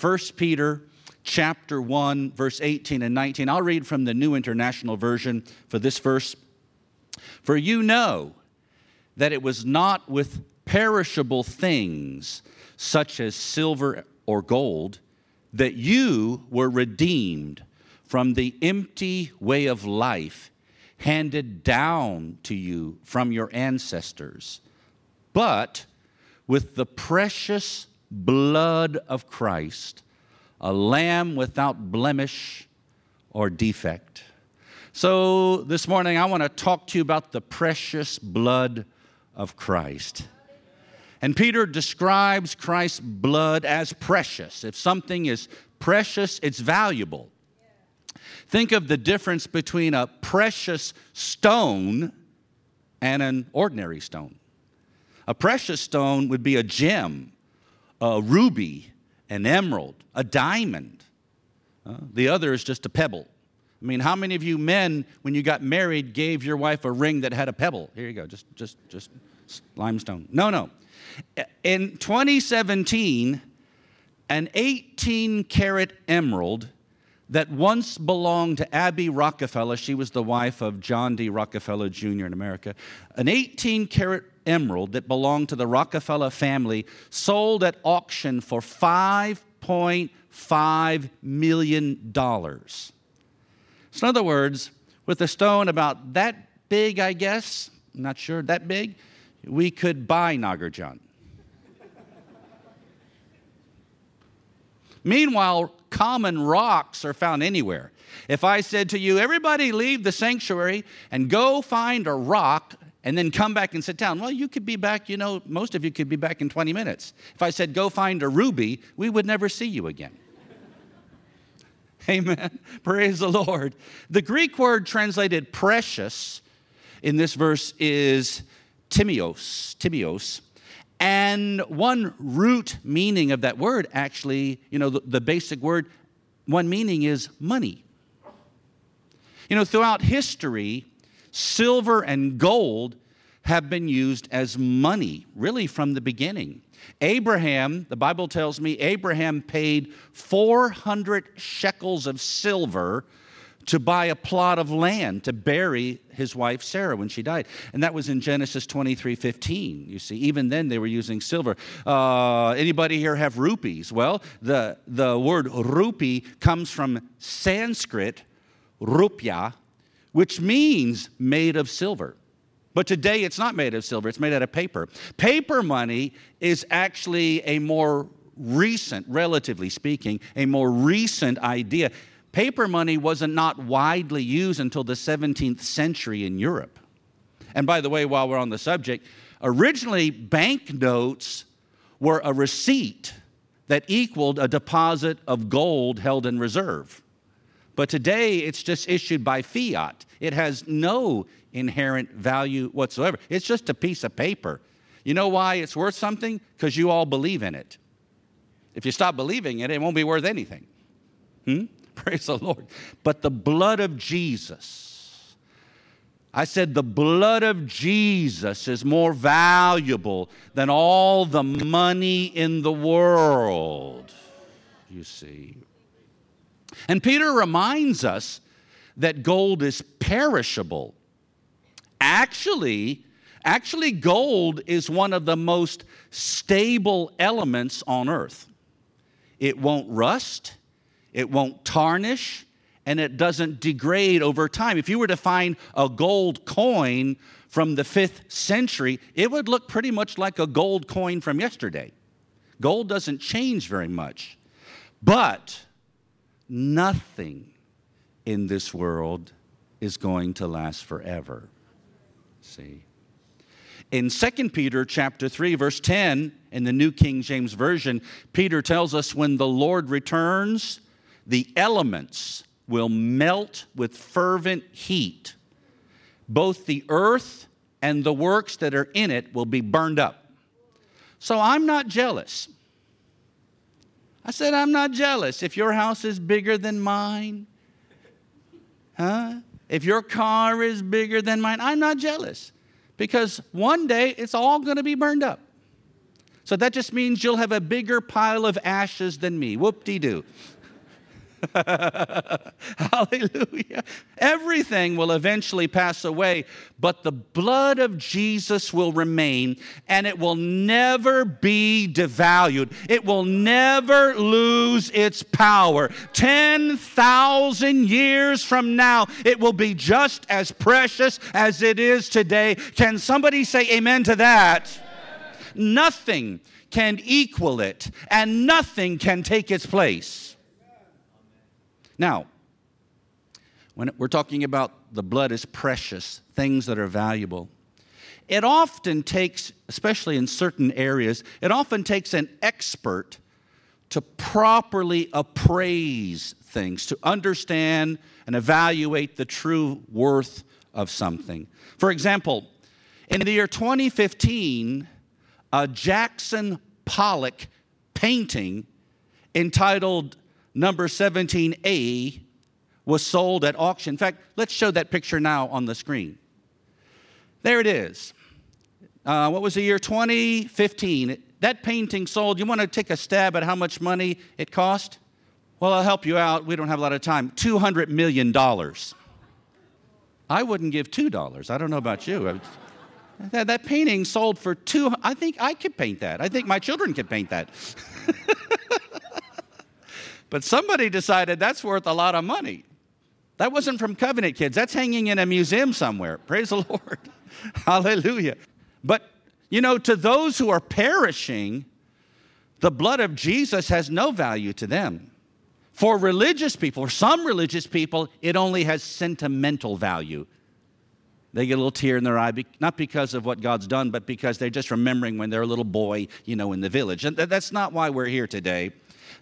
1 Peter chapter 1 verse 18 and 19. I'll read from the New International Version for this verse. For you know that it was not with perishable things such as silver or gold that you were redeemed from the empty way of life handed down to you from your ancestors, but with the precious blood of Christ, a lamb without blemish or defect. So, this morning I want to talk to you about the precious blood of Christ. And Peter describes Christ's blood as precious. If something is precious, it's valuable. Think of the difference between a precious stone and an ordinary stone. A precious stone would be a gem, a ruby, an emerald, a diamond. Uh, the other is just a pebble. I mean, how many of you men, when you got married, gave your wife a ring that had a pebble? Here you go, just, just, just limestone. No, no. In 2017, an 18 carat emerald that once belonged to Abby Rockefeller, she was the wife of John D. Rockefeller Jr. in America, an 18 carat emerald that belonged to the Rockefeller family sold at auction for $5.5 million. So, in other words, with a stone about that big, I guess, I'm not sure, that big, we could buy Nagarjun. Meanwhile, common rocks are found anywhere. If I said to you, everybody leave the sanctuary and go find a rock and then come back and sit down, well, you could be back, you know, most of you could be back in 20 minutes. If I said, go find a ruby, we would never see you again. Amen. Praise the Lord. The Greek word translated precious in this verse is timios, timios. And one root meaning of that word, actually, you know, the, the, basic word, one meaning is money. You know, throughout history, silver and gold have been used as money, really from the beginning. Abraham, the Bible tells me, Abraham paid 400 shekels of silver to buy a plot of land to bury his wife Sarah when she died. And that was in Genesis 23 15. You see, even then they were using silver. Uh, anybody here have rupees? Well, the, the word rupee comes from Sanskrit, rupya, which means made of silver. But today it's not made of silver, it's made out of paper. Paper money is actually a more recent, relatively speaking, a more recent idea. Paper money wasn't not widely used until the 17th century in Europe. And by the way, while we're on the subject, originally banknotes were a receipt that equaled a deposit of gold held in reserve. But today it's just issued by fiat. It has no inherent value whatsoever. It's just a piece of paper. You know why it's worth something? Because you all believe in it. If you stop believing in it, it won't be worth anything. Hmm? Praise the Lord. But the blood of Jesus, I said, the blood of Jesus is more valuable than all the money in the world, you see. And Peter reminds us that gold is perishable. Actually, actually gold is one of the most stable elements on earth. It won't rust, it won't tarnish, and it doesn't degrade over time. If you were to find a gold coin from the fifth century, it would look pretty much like a gold coin from yesterday. Gold doesn't change very much. But nothing in this world is going to last forever. See? In 2 Peter chapter 3 verse 10 in the New King James version, Peter tells us when the Lord returns, the elements will melt with fervent heat. Both the earth and the works that are in it will be burned up. So I'm not jealous. I said, I'm not jealous. If your house is bigger than mine, huh? If your car is bigger than mine, I'm not jealous because one day it's all going to be burned up. So that just means you'll have a bigger pile of ashes than me. Whoop de doo. Hallelujah. Everything will eventually pass away, but the blood of Jesus will remain and it will never be devalued. It will never lose its power. 10,000 years from now, it will be just as precious as it is today. Can somebody say amen to that? Nothing can equal it, and nothing can take its place. Now, when we're talking about the blood is precious, things that are valuable, it often takes, especially in certain areas, it often takes an expert to properly appraise things, to understand and evaluate the true worth of something. For example, in the year 2015, a Jackson Pollock painting entitled number 17A was sold at auction. In fact, let's show that picture now on the screen. There it is. Uh, what was the year? 2015. That painting sold. You want to take a stab at how much money it cost? Well, I'll help you out. We don't have a lot of time. $200 million. I wouldn't give $2. I don't know about you. That, that painting sold for two. I think I could paint that. I think my children could paint that. But somebody decided that's worth a lot of money. That wasn't from Covenant Kids. That's hanging in a museum somewhere. Praise the Lord. Hallelujah. But, you know, to those who are perishing, the blood of Jesus has no value to them. For religious people, for some religious people, it only has sentimental value. They get a little tear in their eye, not because of what God's done, but because they're just remembering when they're a little boy, you know, in the village. And that's not why we're here today.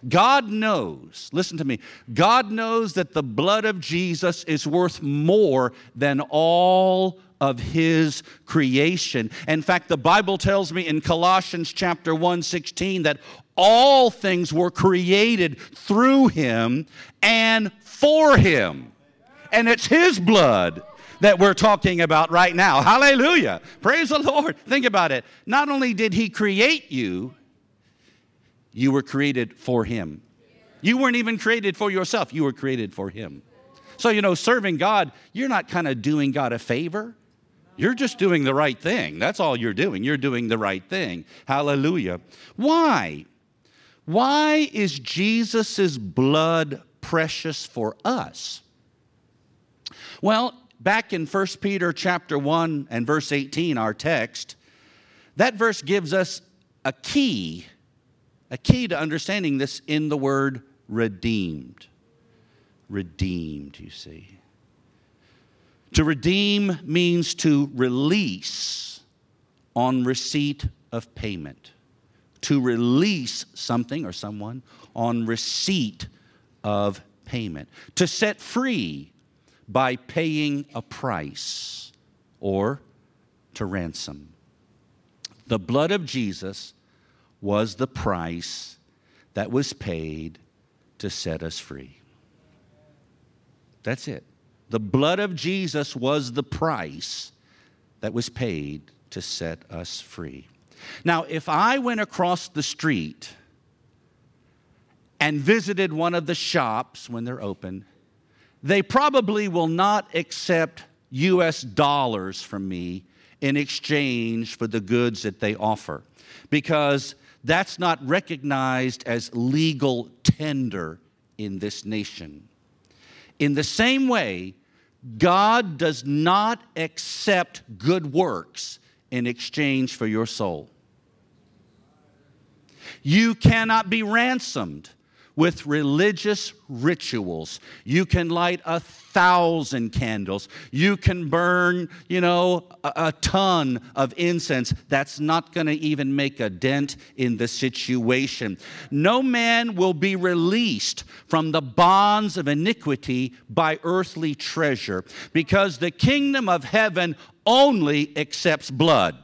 God knows, listen to me, God knows that the blood of Jesus is worth more than all of his creation. In fact, the Bible tells me in Colossians chapter 1 16 that all things were created through him and for him. And it's his blood that we're talking about right now. Hallelujah. Praise the Lord. Think about it. Not only did he create you, you were created for Him. You weren't even created for yourself, you were created for Him. So, you know, serving God, you're not kind of doing God a favor. You're just doing the right thing. That's all you're doing. You're doing the right thing. Hallelujah. Why? Why is Jesus' blood precious for us? Well, back in 1 Peter chapter 1 and verse 18, our text, that verse gives us a key a key to understanding this in the word redeemed. Redeemed, you see. To redeem means to release on receipt of payment. To release something or someone on receipt of payment. To set free by paying a price or to ransom. The blood of Jesus was the price that was paid to set us free. That's it. The blood of Jesus was the price that was paid to set us free. Now, if I went across the street and visited one of the shops when they're open, they probably will not accept US dollars from me in exchange for the goods that they offer because that's not recognized as legal tender in this nation. In the same way, God does not accept good works in exchange for your soul. You cannot be ransomed with religious rituals. You can light a thousand candles. You can burn, you know, a, a ton of incense. That's not going to even make a dent in the situation. No man will be released from the bonds of iniquity by earthly treasure because the kingdom of heaven only accepts blood.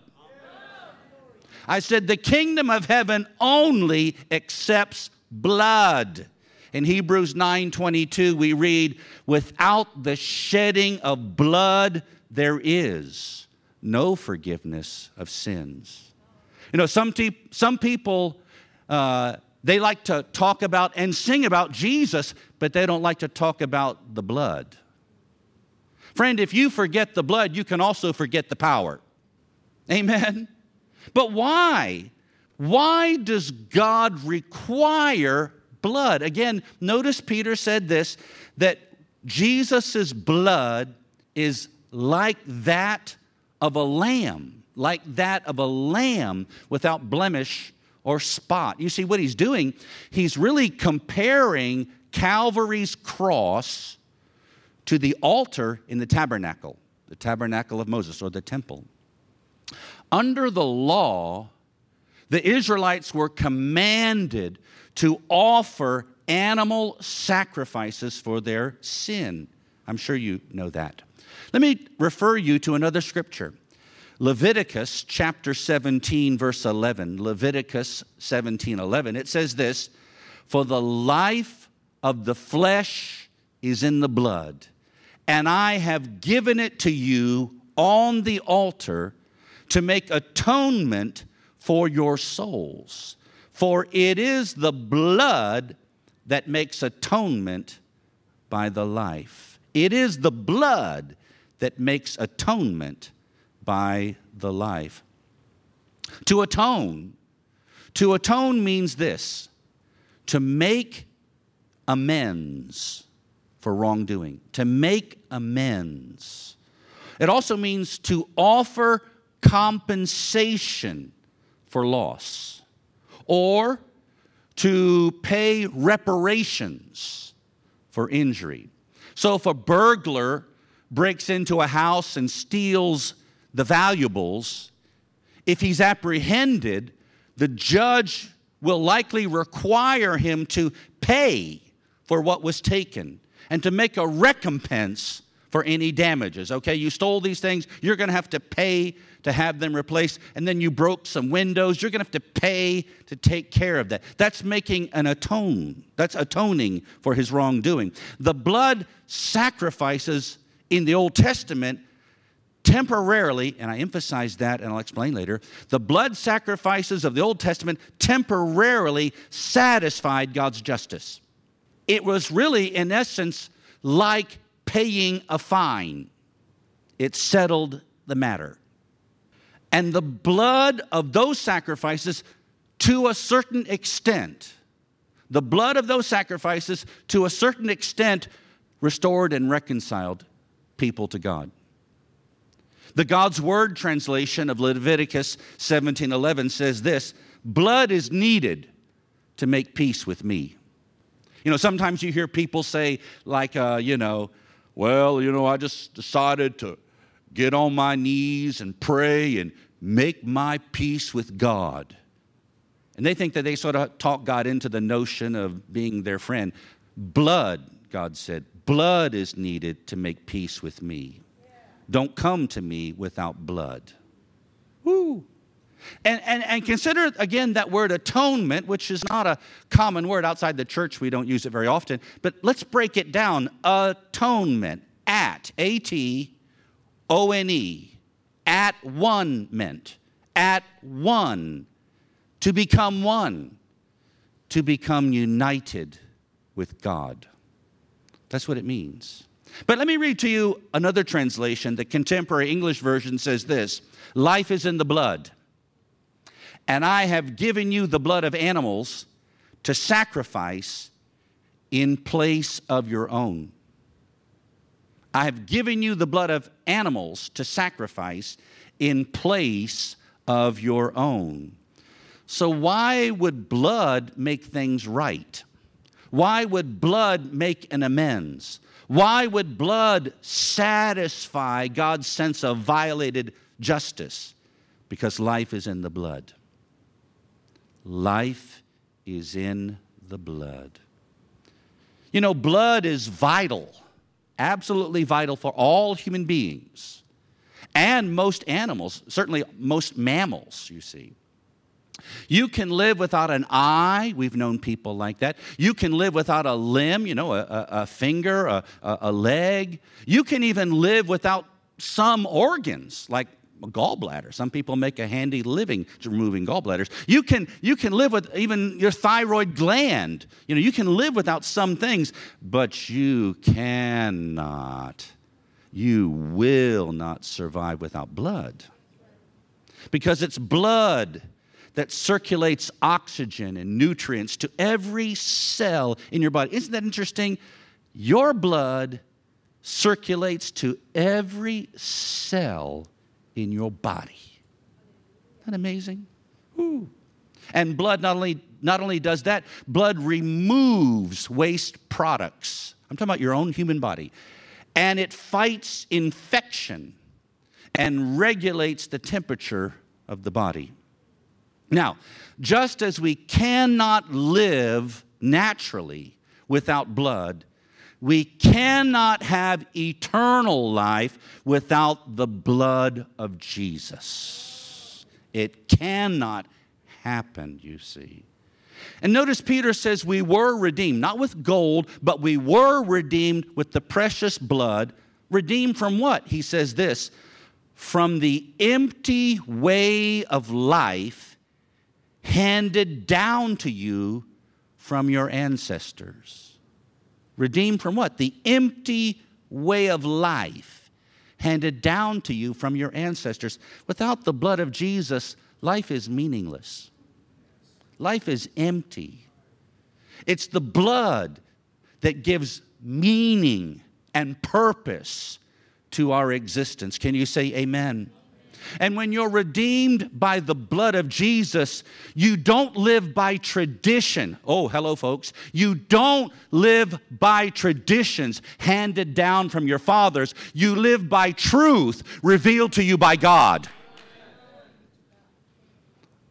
I said, the kingdom of heaven only accepts blood. In Hebrews 9:22 we read, "Without the shedding of blood there is no forgiveness of sins." You know, some, te- some people, uh, they like to talk about and sing about Jesus, but they don't like to talk about the blood. Friend, if you forget the blood, you can also forget the power. Amen? But why? Why does God require blood? Again, notice Peter said this that Jesus' blood is like that of a lamb, like that of a lamb without blemish or spot. You see, what he's doing, he's really comparing Calvary's cross to the altar in the tabernacle, the tabernacle of Moses or the temple. Under the law, the Israelites were commanded to offer animal sacrifices for their sin. I'm sure you know that. Let me refer you to another scripture. Leviticus chapter 17, verse 11. Leviticus 17, 11. It says this For the life of the flesh is in the blood, and I have given it to you on the altar to make atonement for your souls. For it is the blood that makes atonement by the life. It is the blood that makes atonement by the life. To atone, to atone means this to make amends for wrongdoing, to make amends. It also means to offer compensation for loss or to pay reparations for injury. So if a burglar breaks into a house and steals the valuables, if he's apprehended, the judge will likely require him to pay for what was taken and to make a recompense for any damages. Okay, you stole these things, you're going to have to pay to have them replaced, and then you broke some windows, you're going to have to pay to take care of that. That's making an atone. That's atoning for his wrongdoing. The blood sacrifices in the Old Testament temporarily, and I emphasize that and I'll explain later, the blood sacrifices of the Old Testament temporarily satisfied God's justice. It was really, in essence, like paying a fine, it settled the matter. And the blood of those sacrifices, to a certain extent, the blood of those sacrifices, to a certain extent, restored and reconciled people to God. The God's Word translation of Leviticus 17:11 says this, blood is needed to make peace with me. You know, sometimes you hear people say like uh, you know, well, you know, I just decided to get on my knees and pray and make my peace with God. And they think that they sort of talk God into the notion of being their friend. Blood, God said, blood is needed to make peace with me. Don't come to me without blood. Woo. And, and, and consider again that word atonement, which is not a common word outside the church. We don't use it very often. But let's break it down. Atonement, at, A T O N E, at one meant, at one, to become one, to become united with God. That's what it means. But let me read to you another translation. The contemporary English version says this Life is in the blood, and I have given you the blood of animals to sacrifice in place of your own. I have given you the blood of animals to sacrifice in place of your own. So, why would blood make things right? Why would blood make an amends? Why would blood satisfy God's sense of violated justice? Because life is in the blood. Life is in the blood. You know, blood is vital, absolutely vital for all human beings and most animals, certainly most mammals, you see. You can live without an eye. We've known people like that. You can live without a limb, you know, a, a, a finger, a, a leg. You can even live without some organs, like gallbladder. Some people make a handy living removing gallbladders. You can, you can live with even your thyroid gland. You know, you can live without some things, but you cannot, you will not survive without blood. Because it's blood that circulates oxygen and nutrients to every cell in your body. Isn't that interesting? Your blood circulates to every cell in your body. Isn't that amazing? Ooh. And blood not only, not only does that, blood removes waste products. I'm talking about your own human body. And it fights infection and regulates the temperature of the body. Now, just as we cannot live naturally without blood, we cannot have eternal life without the blood of Jesus. It cannot happen, you see. And notice Peter says we were redeemed, not with gold, but we were redeemed with the precious blood. Redeemed from what? He says this from the empty way of life handed down to you from your ancestors. Redeemed from what? The empty way of life handed down to you from your ancestors. Without the blood of Jesus, life is meaningless. Life is empty. It's the blood that gives meaning and purpose to our existence. Can you say amen? And when you're redeemed by the blood of Jesus, you don't live by tradition. Oh, hello, folks. You don't live by traditions handed down from your fathers. You live by truth revealed to you by God.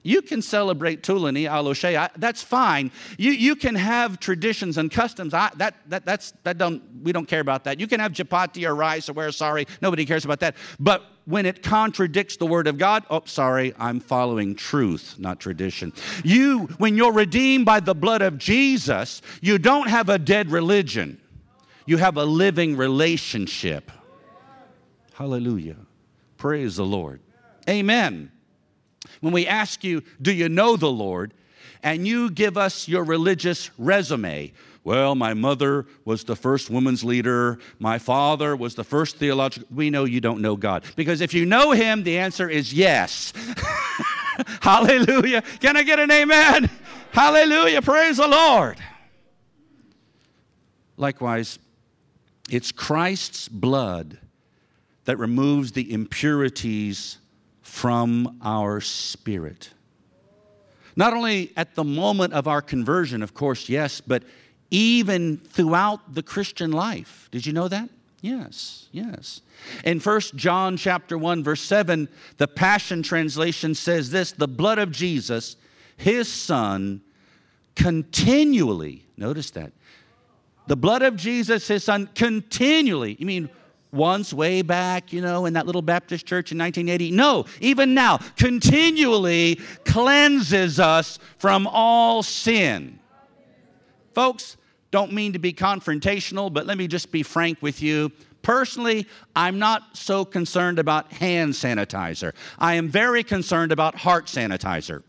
You can celebrate Tuluni, Aloshe, that's fine. You, you can have traditions and customs. I, that, that, that's, that don't, we don't care about that. You can have chapati or rice or wear sari. Nobody cares about that. But when it contradicts the word of God, oh, sorry, I'm following truth, not tradition. You, when you're redeemed by the blood of Jesus, you don't have a dead religion. You have a living relationship. Hallelujah. Praise the Lord. Amen. When we ask you, Do you know the Lord? and you give us your religious resume. Well, my mother was the first woman's leader. My father was the first theological. We know you don't know God. Because if you know Him, the answer is yes. Hallelujah. Can I get an amen? Hallelujah. Praise the Lord. Likewise, it's Christ's blood that removes the impurities from our spirit. Not only at the moment of our conversion, of course, yes, but even throughout the Christian life. Did you know that? Yes, yes. In 1 John chapter 1 verse 7, the Passion translation says this, the blood of Jesus, his son, continually, notice that. The blood of Jesus, his son, continually, you mean once way back, you know, in that little Baptist church in 1980. No, even now, continually cleanses us from all sin. Folks, don't mean to be confrontational, but let me just be frank with you. Personally, I'm not so concerned about hand sanitizer. I am very concerned about heart sanitizer.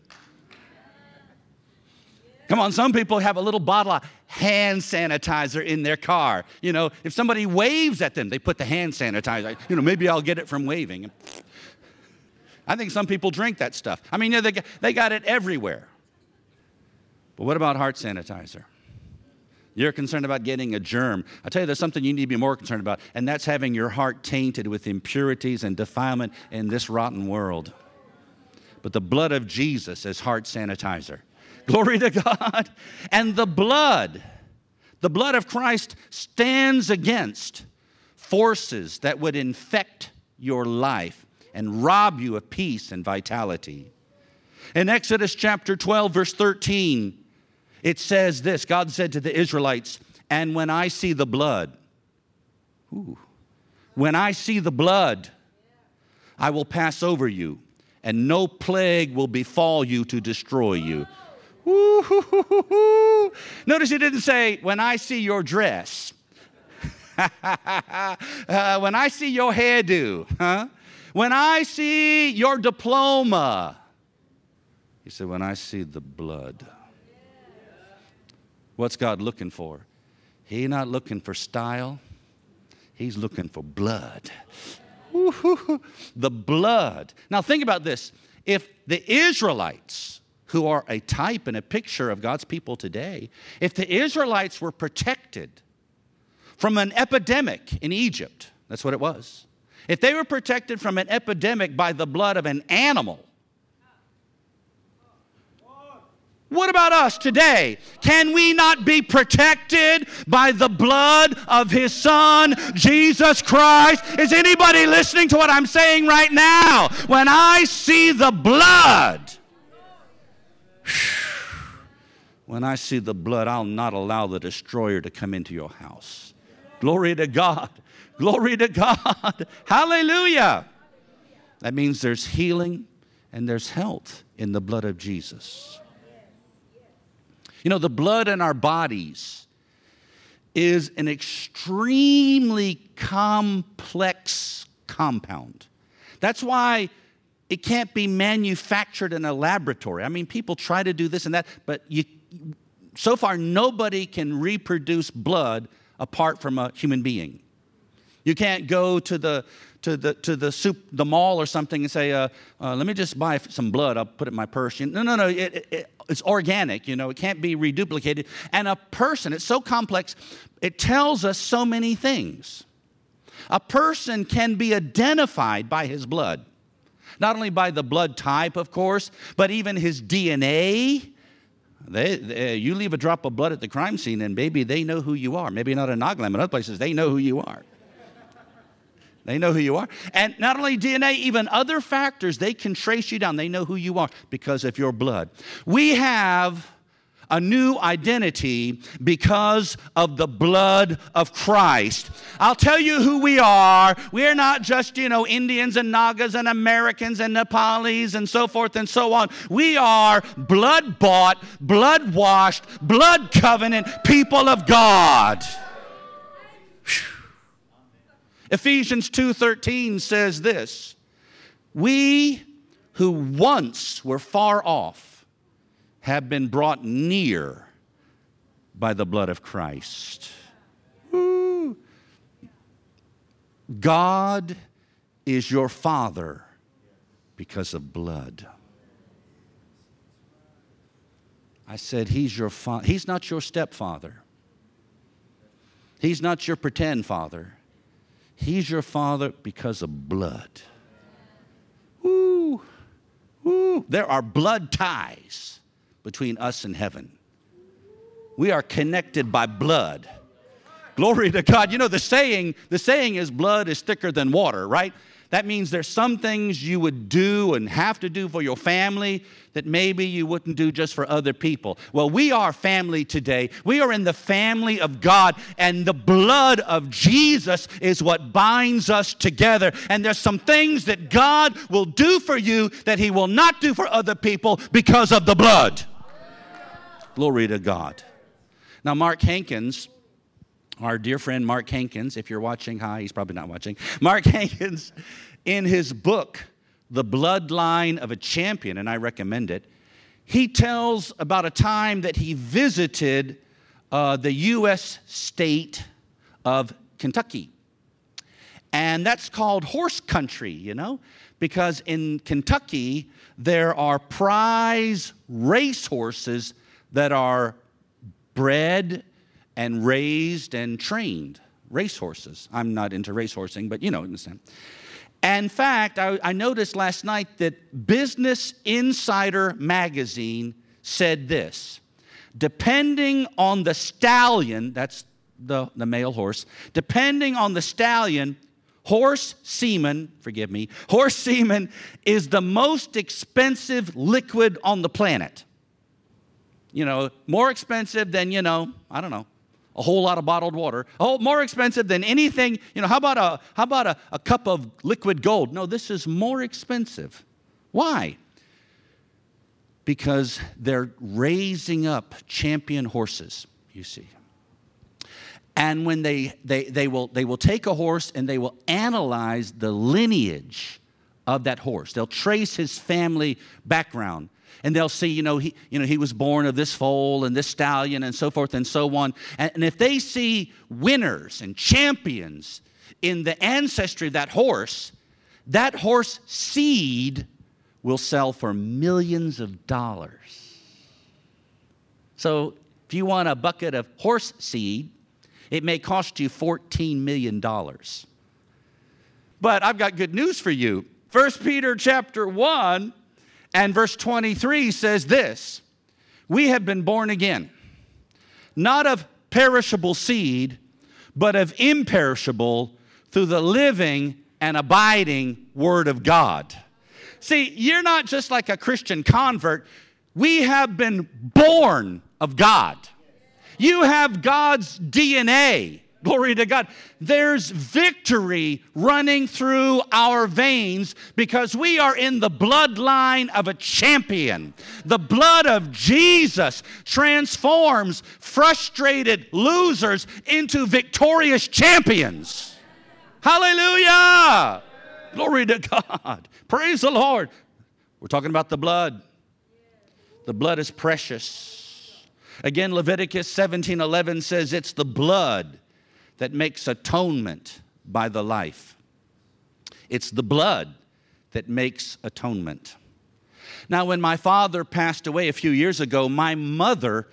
Come on, some people have a little bottle of hand sanitizer in their car. You know, if somebody waves at them, they put the hand sanitizer. You know, maybe I'll get it from waving. I think some people drink that stuff. I mean, they, they got it everywhere. But what about heart sanitizer? You're concerned about getting a germ. I tell you, there's something you need to be more concerned about, and that's having your heart tainted with impurities and defilement in this rotten world. But the blood of Jesus is heart sanitizer. Glory to God. And the blood, the blood of Christ stands against forces that would infect your life and rob you of peace and vitality. In Exodus chapter 12, verse 13, it says this God said to the Israelites, And when I see the blood, ooh, when I see the blood, I will pass over you, and no plague will befall you to destroy you. Notice he didn't say, When I see your dress, uh, when I see your hairdo, huh? When I see your diploma, he said, When I see the blood. What's God looking for? He's not looking for style, He's looking for blood. the blood. Now, think about this. If the Israelites, who are a type and a picture of God's people today, if the Israelites were protected from an epidemic in Egypt, that's what it was. If they were protected from an epidemic by the blood of an animal, What about us today? Can we not be protected by the blood of his son, Jesus Christ? Is anybody listening to what I'm saying right now? When I see the blood, when I see the blood, I'll not allow the destroyer to come into your house. Glory to God. Glory to God. Hallelujah. That means there's healing and there's health in the blood of Jesus. You know, the blood in our bodies is an extremely complex compound. That's why it can't be manufactured in a laboratory. I mean, people try to do this and that, but you, so far, nobody can reproduce blood apart from a human being. You can't go to the to the to the soup the mall or something and say, uh, uh, "Let me just buy some blood. I'll put it in my purse." No, no, no. It, it, it's organic. You know, it can't be reduplicated. And a person, it's so complex. It tells us so many things. A person can be identified by his blood, not only by the blood type, of course, but even his DNA. They, they, you leave a drop of blood at the crime scene, and maybe they know who you are. Maybe not in Nagaland, but other places, they know who you are. They know who you are. And not only DNA, even other factors, they can trace you down. They know who you are because of your blood. We have a new identity because of the blood of Christ. I'll tell you who we are. We're not just, you know, Indians and Nagas and Americans and Nepalis and so forth and so on. We are blood bought, blood washed, blood covenant people of God. Ephesians 2:13 says this, "We who once were far off have been brought near by the blood of Christ." Ooh. God is your father because of blood. I said, He's your father. He's not your stepfather. He's not your pretend father. He's your father because of blood. Woo, woo. There are blood ties between us and heaven. We are connected by blood. Glory to God. You know the saying, the saying is blood is thicker than water, right? That means there's some things you would do and have to do for your family that maybe you wouldn't do just for other people. Well, we are family today. We are in the family of God, and the blood of Jesus is what binds us together. And there's some things that God will do for you that He will not do for other people because of the blood. Glory to God. Now, Mark Hankins our dear friend Mark Hankins, if you're watching, hi, he's probably not watching. Mark Hankins, in his book, The Bloodline of a Champion, and I recommend it, he tells about a time that he visited uh, the U.S. state of Kentucky. And that's called horse country, you know, because in Kentucky, there are prize race horses that are bred and raised and trained racehorses. I'm not into racehorsing, but you know, understand. And in fact, I, I noticed last night that Business Insider magazine said this depending on the stallion, that's the, the male horse, depending on the stallion, horse semen, forgive me, horse semen is the most expensive liquid on the planet. You know, more expensive than, you know, I don't know, a whole lot of bottled water. Oh, more expensive than anything. You know, how about a how about a, a cup of liquid gold? No, this is more expensive. Why? Because they're raising up champion horses, you see. And when they, they, they, will, they will take a horse and they will analyze the lineage of that horse. They'll trace his family background and they'll see, you know, he, you know, he was born of this foal and this stallion and so forth and so on. And, and if they see winners and champions in the ancestry of that horse, that horse seed will sell for millions of dollars. So if you want a bucket of horse seed, it may cost you $14 million. But I've got good news for you. 1 Peter chapter 1 and verse 23 says this We have been born again, not of perishable seed, but of imperishable through the living and abiding Word of God. See, you're not just like a Christian convert, we have been born of God. You have God's DNA. Glory to God. There's victory running through our veins because we are in the bloodline of a champion. The blood of Jesus transforms frustrated losers into victorious champions. Hallelujah. Glory to God. Praise the Lord. We're talking about the blood. The blood is precious. Again, Leviticus 17 11 says it's the blood that makes atonement by the life. It's the blood that makes atonement. Now, when my father passed away a few years ago, my mother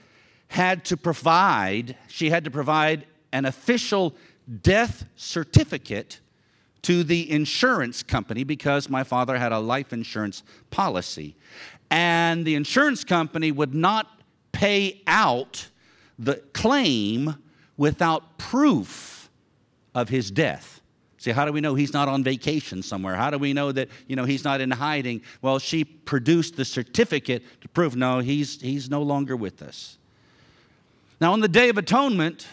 had to provide, she had to provide an official death certificate to the insurance company because my father had a life insurance policy. And the insurance company would not pay out the claim without proof of his death. See, how do we know he's not on vacation somewhere? How do we know that, you know, he's not in hiding? Well, she produced the certificate to prove no, he's, he's no longer with us. Now, on the Day of Atonement,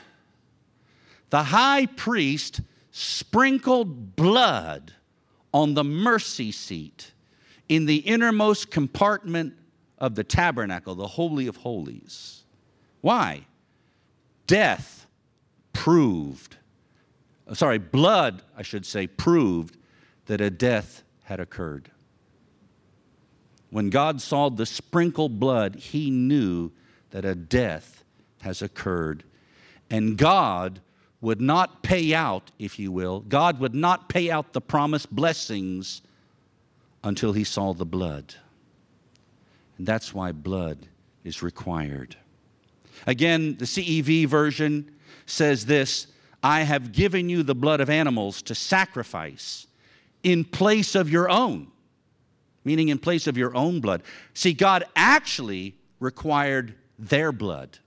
the high priest sprinkled blood on the mercy seat in the innermost compartment of the tabernacle, the Holy of Holies. Why? Death proved, sorry, blood, I should say, proved that a death had occurred. When God saw the sprinkled blood, he knew that a death has occurred. And God would not pay out, if you will, God would not pay out the promised blessings until he saw the blood. And that's why blood is required. Again, the CEV version says this I have given you the blood of animals to sacrifice in place of your own, meaning in place of your own blood. See, God actually required their blood.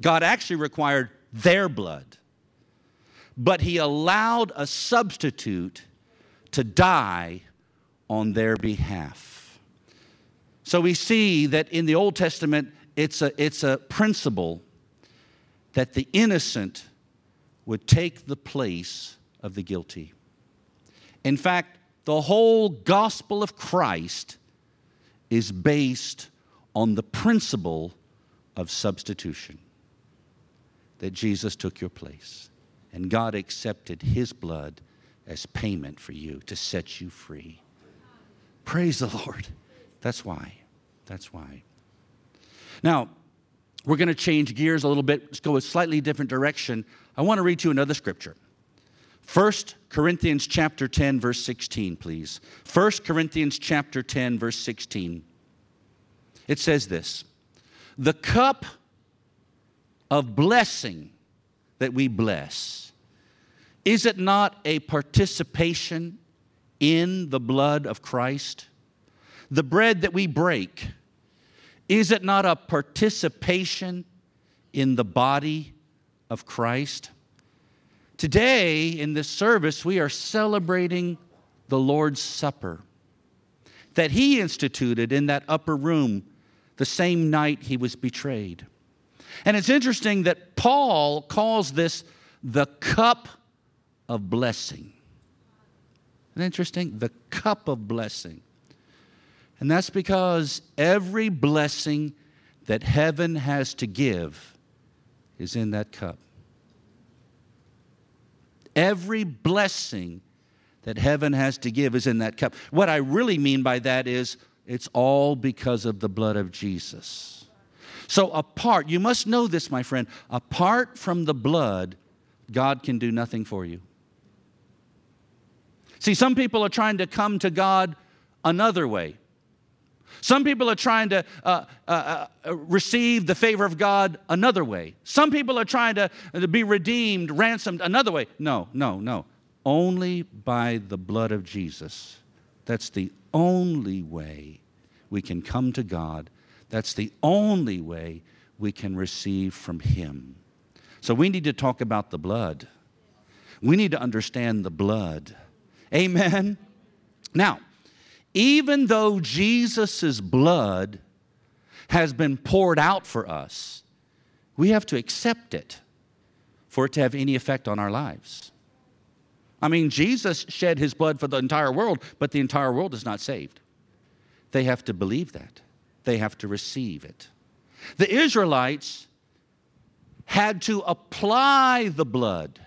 God actually required their blood. But he allowed a substitute to die on their behalf. So we see that in the Old Testament, it's a, it's a principle that the innocent would take the place of the guilty. In fact, the whole gospel of Christ is based on the principle of substitution that Jesus took your place. And God accepted his blood as payment for you to set you free. Praise the Lord. That's why. That's why. Now, we're going to change gears a little bit, let's go a slightly different direction. I want to read you another scripture. 1 Corinthians chapter 10 verse 16, please. 1 Corinthians chapter 10 verse 16. It says this: "The cup of blessing that we bless, is it not a participation in the blood of Christ? The bread that we break, is it not a participation in the body of Christ? Today, in this service, we are celebrating the Lord's Supper that He instituted in that upper room the same night He was betrayed. And it's interesting that Paul calls this the cup of blessing. Isn't interesting? The cup of blessing. And that's because every blessing that heaven has to give is in that cup. Every blessing that heaven has to give is in that cup. What I really mean by that is it's all because of the blood of Jesus. So, apart, you must know this, my friend, apart from the blood, God can do nothing for you. See, some people are trying to come to God another way. Some people are trying to uh, uh, uh, receive the favor of God another way. Some people are trying to, to be redeemed, ransomed another way. No, no, no. Only by the blood of Jesus. That's the only way we can come to God. That's the only way we can receive from Him. So we need to talk about the blood. We need to understand the blood. Amen. Now, even though Jesus' blood has been poured out for us, we have to accept it for it to have any effect on our lives. I mean, Jesus shed his blood for the entire world, but the entire world is not saved. They have to believe that, they have to receive it. The Israelites had to apply the blood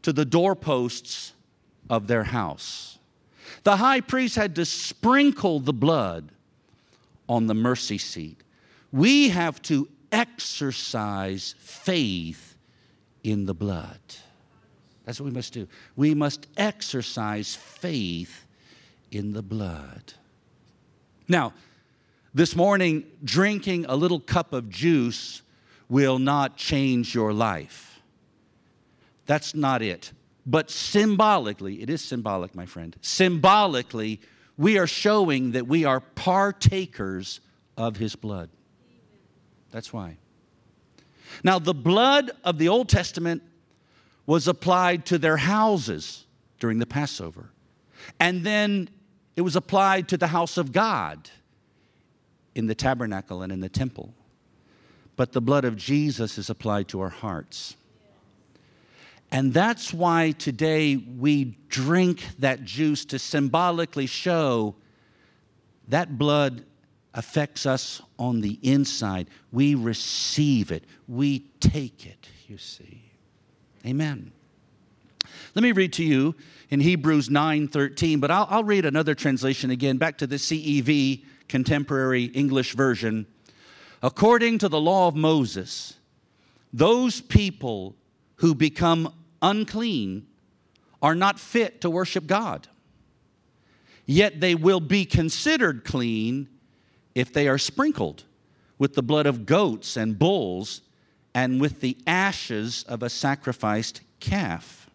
to the doorposts of their house. The high priest had to sprinkle the blood on the mercy seat. We have to exercise faith in the blood. That's what we must do. We must exercise faith in the blood. Now, this morning, drinking a little cup of juice will not change your life. That's not it. But symbolically, it is symbolic, my friend. Symbolically, we are showing that we are partakers of his blood. That's why. Now, the blood of the Old Testament was applied to their houses during the Passover. And then it was applied to the house of God in the tabernacle and in the temple. But the blood of Jesus is applied to our hearts. And that's why today we drink that juice to symbolically show that blood affects us on the inside. We receive it, we take it, you see. Amen. Let me read to you in Hebrews 9:13, but I'll, I'll read another translation again, back to the CEV, Contemporary English Version. According to the law of Moses, those people who become unclean are not fit to worship God. Yet they will be considered clean if they are sprinkled with the blood of goats and bulls and with the ashes of a sacrificed calf.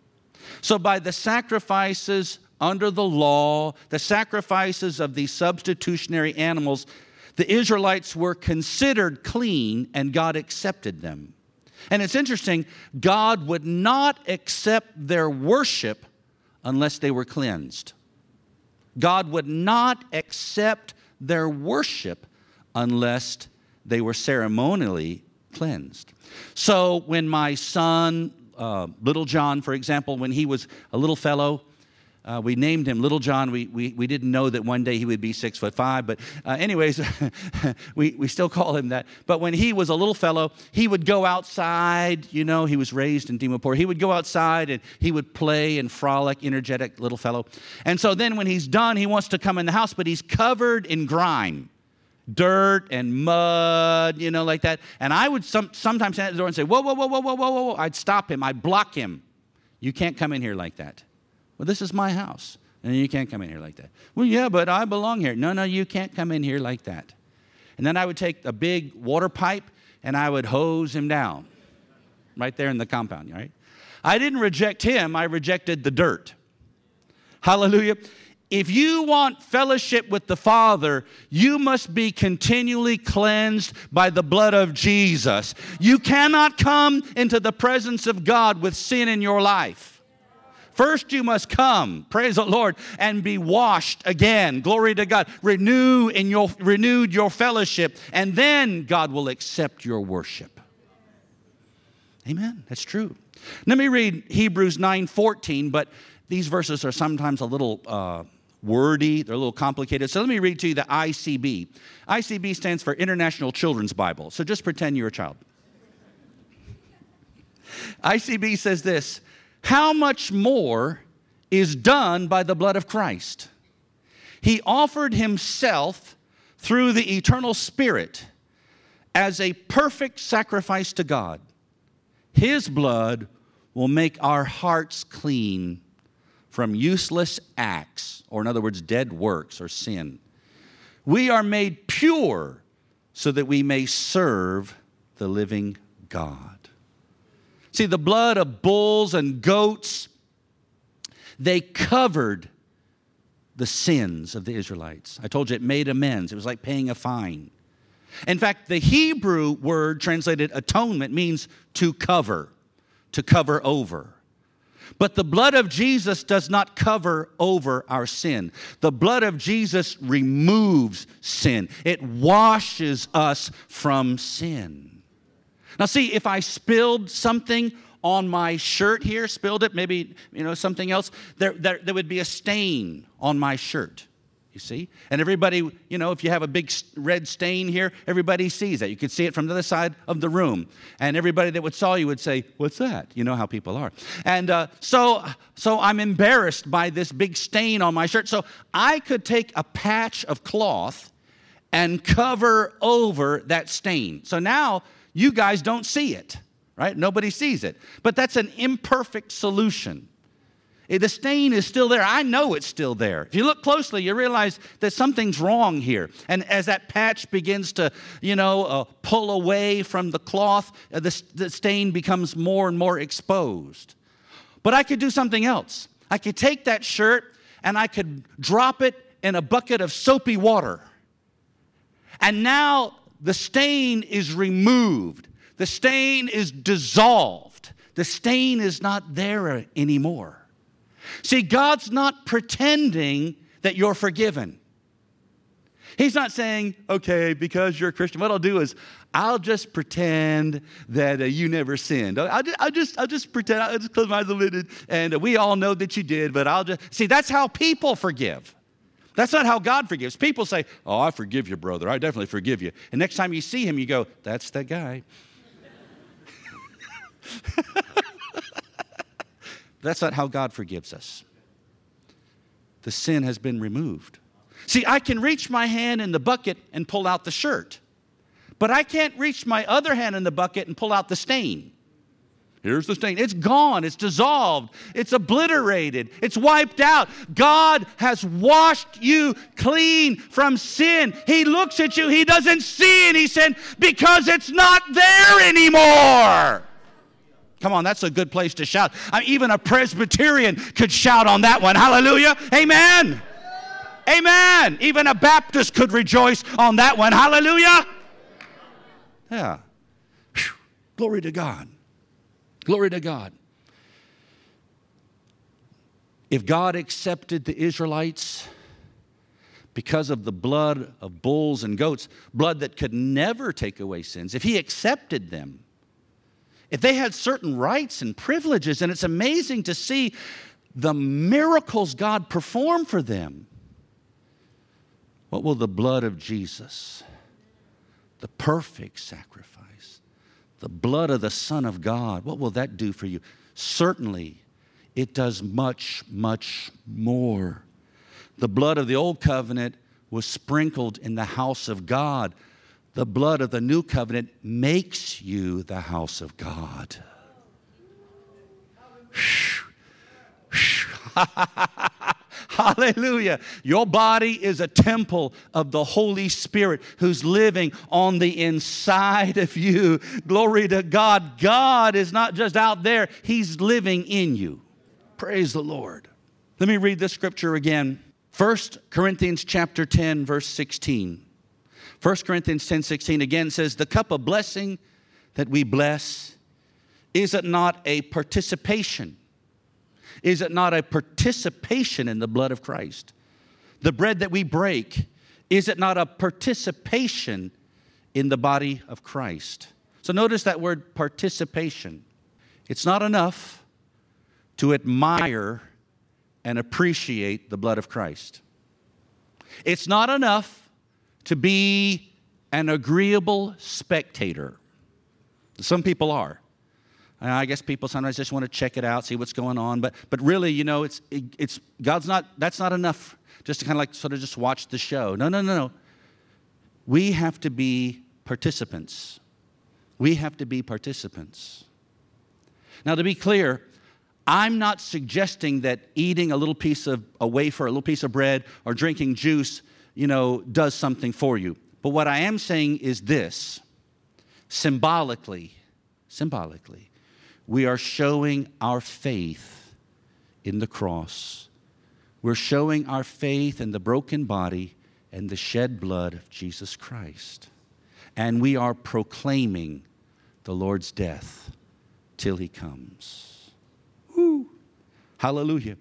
So, by the sacrifices under the law, the sacrifices of these substitutionary animals, the Israelites were considered clean and God accepted them. And it's interesting, God would not accept their worship unless they were cleansed. God would not accept their worship unless they were ceremonially cleansed. So when my son, uh, little John, for example, when he was a little fellow, uh, we named him Little John. We, we, we didn't know that one day he would be six foot five, but uh, anyways, we, we still call him that. But when he was a little fellow, he would go outside. You know, he was raised in Dimapur. He would go outside and he would play and frolic, energetic little fellow. And so then when he's done, he wants to come in the house, but he's covered in grime. Dirt and mud, you know, like that. And I would some, sometimes stand at the door and say, Whoa, whoa, whoa, whoa, whoa, whoa, whoa. I'd stop him. I'd block him. You can't come in here like that. Well, this is my house, and you can't come in here like that. Well, yeah, but I belong here. No, no, you can't come in here like that. And then I would take a big water pipe and I would hose him down right there in the compound, right? I didn't reject him, I rejected the dirt. Hallelujah. If you want fellowship with the Father, you must be continually cleansed by the blood of Jesus. You cannot come into the presence of God with sin in your life. First, you must come, praise the Lord, and be washed again. Glory to God. Renew in your renewed your fellowship, and then God will accept your worship. Amen. That's true. Let me read Hebrews 9:14, but these verses are sometimes a little uh, wordy, they're a little complicated. So let me read to you the ICB. ICB stands for International Children's Bible. So just pretend you're a child. ICB says this how much more is done by the blood of Christ. He offered himself through the eternal Spirit as a perfect sacrifice to God. His blood will make our hearts clean from useless acts, or in other words, dead works or sin. We are made pure so that we may serve the living God. See, the blood of bulls and goats, they covered the sins of the Israelites. I told you it made amends, it was like paying a fine. In fact, the Hebrew word translated atonement means to cover, to cover over. But the blood of Jesus does not cover over our sin. The blood of Jesus removes sin, it washes us from sin. Now, see, if I spilled something on my shirt here, spilled it, maybe, you know, something else, there, there, there would be a stain on my shirt you see? And everybody, you know, if you have a big red stain here, everybody sees that. You could see it from the other side of the room. And everybody that would saw you would say, What's that? You know how people are. And uh, so, so I'm embarrassed by this big stain on my shirt. So I could take a patch of cloth and cover over that stain. So now you guys don't see it, right? Nobody sees it. But that's an imperfect solution. Eh, the stain is still there. I know it's still there. If you look closely, you realize that something's wrong here. And as that patch begins to, you know, uh, pull away from the cloth, uh, the, the stain becomes more and more exposed. But I could do something else. I could take that shirt and I could drop it in a bucket of soapy water. And now the stain is removed, the stain is dissolved, the stain is not there anymore. See, God's not pretending that you're forgiven. He's not saying, okay, because you're a Christian, what I'll do is I'll just pretend that uh, you never sinned. I'll just, I'll just, I'll just pretend, I'll just close my eyes a little and uh, we all know that you did, but I'll just, see, that's how people forgive. That's not how God forgives. People say, oh, I forgive you, brother. I definitely forgive you. And next time you see him, you go, that's that guy. That's not how God forgives us. The sin has been removed. See, I can reach my hand in the bucket and pull out the shirt, but I can't reach my other hand in the bucket and pull out the stain. Here's the stain. It's gone. It's dissolved. It's obliterated. It's wiped out. God has washed you clean from sin. He looks at you. He doesn't see any sin because it's not there anymore. Come on, that's a good place to shout. I mean, even a Presbyterian could shout on that one. Hallelujah. Amen. Amen. Even a Baptist could rejoice on that one. Hallelujah. Yeah. Whew. Glory to God. Glory to God. If God accepted the Israelites because of the blood of bulls and goats, blood that could never take away sins, if He accepted them, if they had certain rights and privileges, and it's amazing to see the miracles God performed for them. What will the blood of Jesus, the perfect sacrifice, the blood of the Son of God, what will that do for you? Certainly, it does much, much more. The blood of the old covenant was sprinkled in the house of God the blood of the new covenant makes you the house of God. Hallelujah. Your body is a temple of the Holy Spirit who's living on the inside of you. Glory to God. God is not just out there, He's living in you. Praise the Lord. Let me read this scripture again. 1 Corinthians chapter 10 verse 16. 1 Corinthians 10 16 again says, The cup of blessing that we bless, is it not a participation? Is it not a participation in the blood of Christ? The bread that we break, is it not a participation in the body of Christ? So notice that word participation. It's not enough to admire and appreciate the blood of Christ. It's not enough to be an agreeable spectator. Some people are. I guess people sometimes just want to check it out, see what's going on. But, but really, you know, it's, it, it's, God's not, that's not enough just to kind of like sort of just watch the show. No, no, no, no. We have to be participants. We have to be participants. Now, to be clear, I'm not suggesting that eating a little piece of a wafer, a little piece of bread, or drinking juice, you know, does something for you. But what I am saying is this symbolically, symbolically, we are showing our faith in the cross. We're showing our faith in the broken body and the shed blood of Jesus Christ. And we are proclaiming the Lord's death till he comes. Woo! Hallelujah.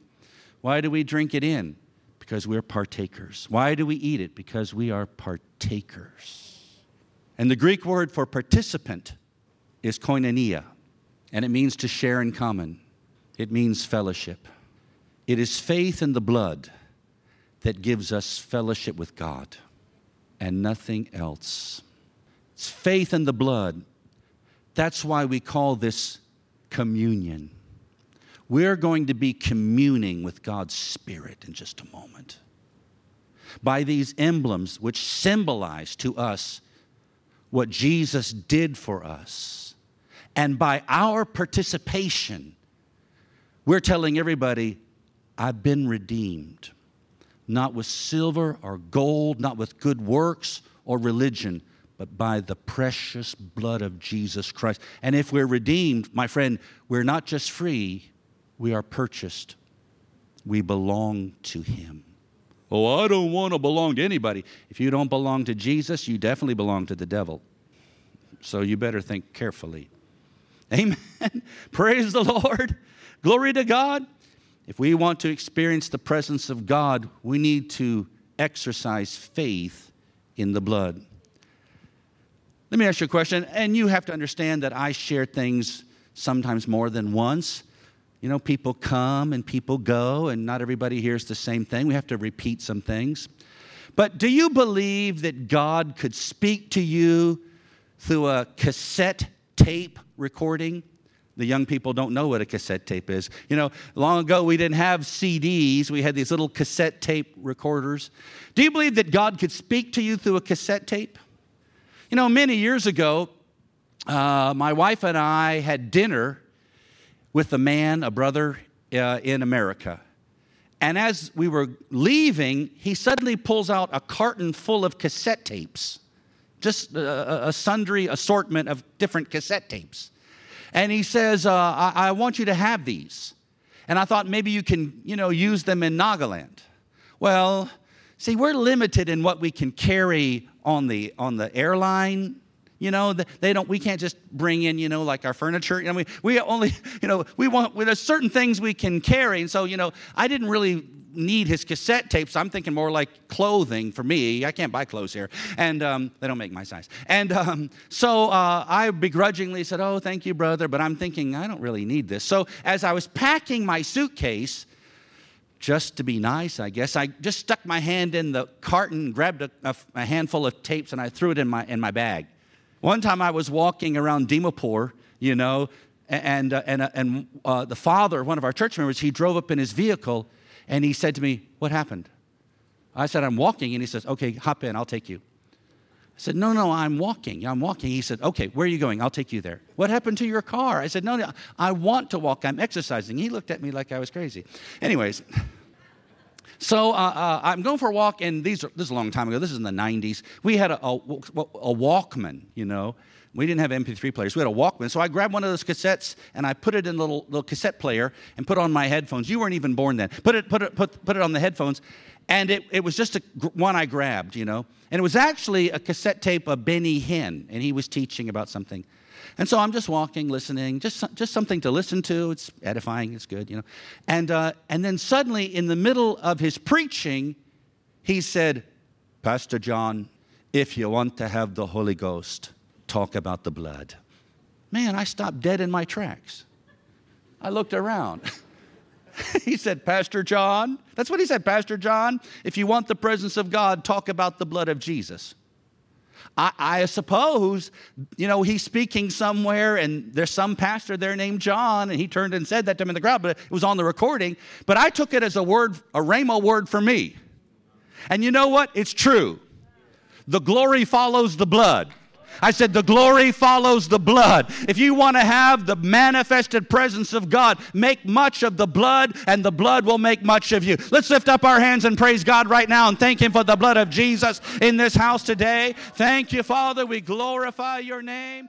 Why do we drink it in? Because we're partakers. Why do we eat it? Because we are partakers. And the Greek word for participant is koinonia and it means to share in common, it means fellowship. It is faith in the blood that gives us fellowship with God and nothing else. It's faith in the blood. That's why we call this communion. We're going to be communing with God's Spirit in just a moment. By these emblems, which symbolize to us what Jesus did for us and by our participation, we're telling everybody, I've been redeemed. Not with silver or gold, not with good works or religion, but by the precious blood of Jesus Christ. And if we're redeemed, my friend, we're not just free, we are purchased. We belong to Him. Oh, I don't want to belong to anybody. If you don't belong to Jesus, you definitely belong to the devil. So you better think carefully. Amen. Praise the Lord. Glory to God. If we want to experience the presence of God, we need to exercise faith in the blood. Let me ask you a question, and you have to understand that I share things sometimes more than once. You know, people come and people go, and not everybody hears the same thing. We have to repeat some things. But do you believe that God could speak to you through a cassette tape recording. The young people don't know what a cassette tape is. You know, long ago we didn't have CDs, we had these little cassette tape recorders. Do you believe that God could speak to you through a cassette tape? You know, many years ago, uh, my wife and I had dinner with a man, a brother uh, in America. And as we were leaving, he suddenly pulls out a carton full of cassette tapes just a, a sundry assortment of different cassette tapes. And he says, uh, I, I want you to have these. And I thought maybe you can, you know, use them in Nagaland. Well, see, we're limited in what we can carry on the on the airline. You know, they don't. We can't just bring in, you know, like our furniture. You know, we, we only, you know, we want. There's certain things we can carry, and so you know, I didn't really need his cassette tapes. I'm thinking more like clothing for me. I can't buy clothes here, and um, they don't make my size. And um, so uh, I begrudgingly said, "Oh, thank you, brother," but I'm thinking I don't really need this. So as I was packing my suitcase, just to be nice, I guess, I just stuck my hand in the carton, grabbed a, a, a handful of tapes, and I threw it in my in my bag. One time I was walking around Dimapur, you know, and, uh, and, uh, and uh, the father, one of our church members, he drove up in his vehicle and he said to me, What happened? I said, I'm walking. And he says, Okay, hop in, I'll take you. I said, No, no, I'm walking. I'm walking. He said, Okay, where are you going? I'll take you there. What happened to your car? I said, No, no, I want to walk. I'm exercising. He looked at me like I was crazy. Anyways, so uh, uh, I'm going for a walk, and these are, this is a long time ago. This is in the 90s. We had a, a, a Walkman, you know. We didn't have MP3 players. We had a Walkman. So I grabbed one of those cassettes and I put it in a little, little cassette player and put on my headphones. You weren't even born then. Put it, put it, put, put it on the headphones. And it, it was just a, one I grabbed, you know. And it was actually a cassette tape of Benny Hinn, and he was teaching about something. And so I'm just walking, listening, just, just something to listen to. It's edifying, it's good, you know. And, uh, and then suddenly, in the middle of his preaching, he said, Pastor John, if you want to have the Holy Ghost, talk about the blood. Man, I stopped dead in my tracks. I looked around. he said, Pastor John, that's what he said, Pastor John, if you want the presence of God, talk about the blood of Jesus. I, I, suppose, you know, he's speaking somewhere and there's some pastor there named John and he turned and said that to him in the crowd, but it was on the recording. But I took it as a word, a rhema word for me. And you know what? It's true. The glory follows the blood. I said, the glory follows the blood. If you want to have the manifested presence of God, make much of the blood, and the blood will make much of you. Let's lift up our hands and praise God right now and thank Him for the blood of Jesus in this house today. Thank you, Father. We glorify your name.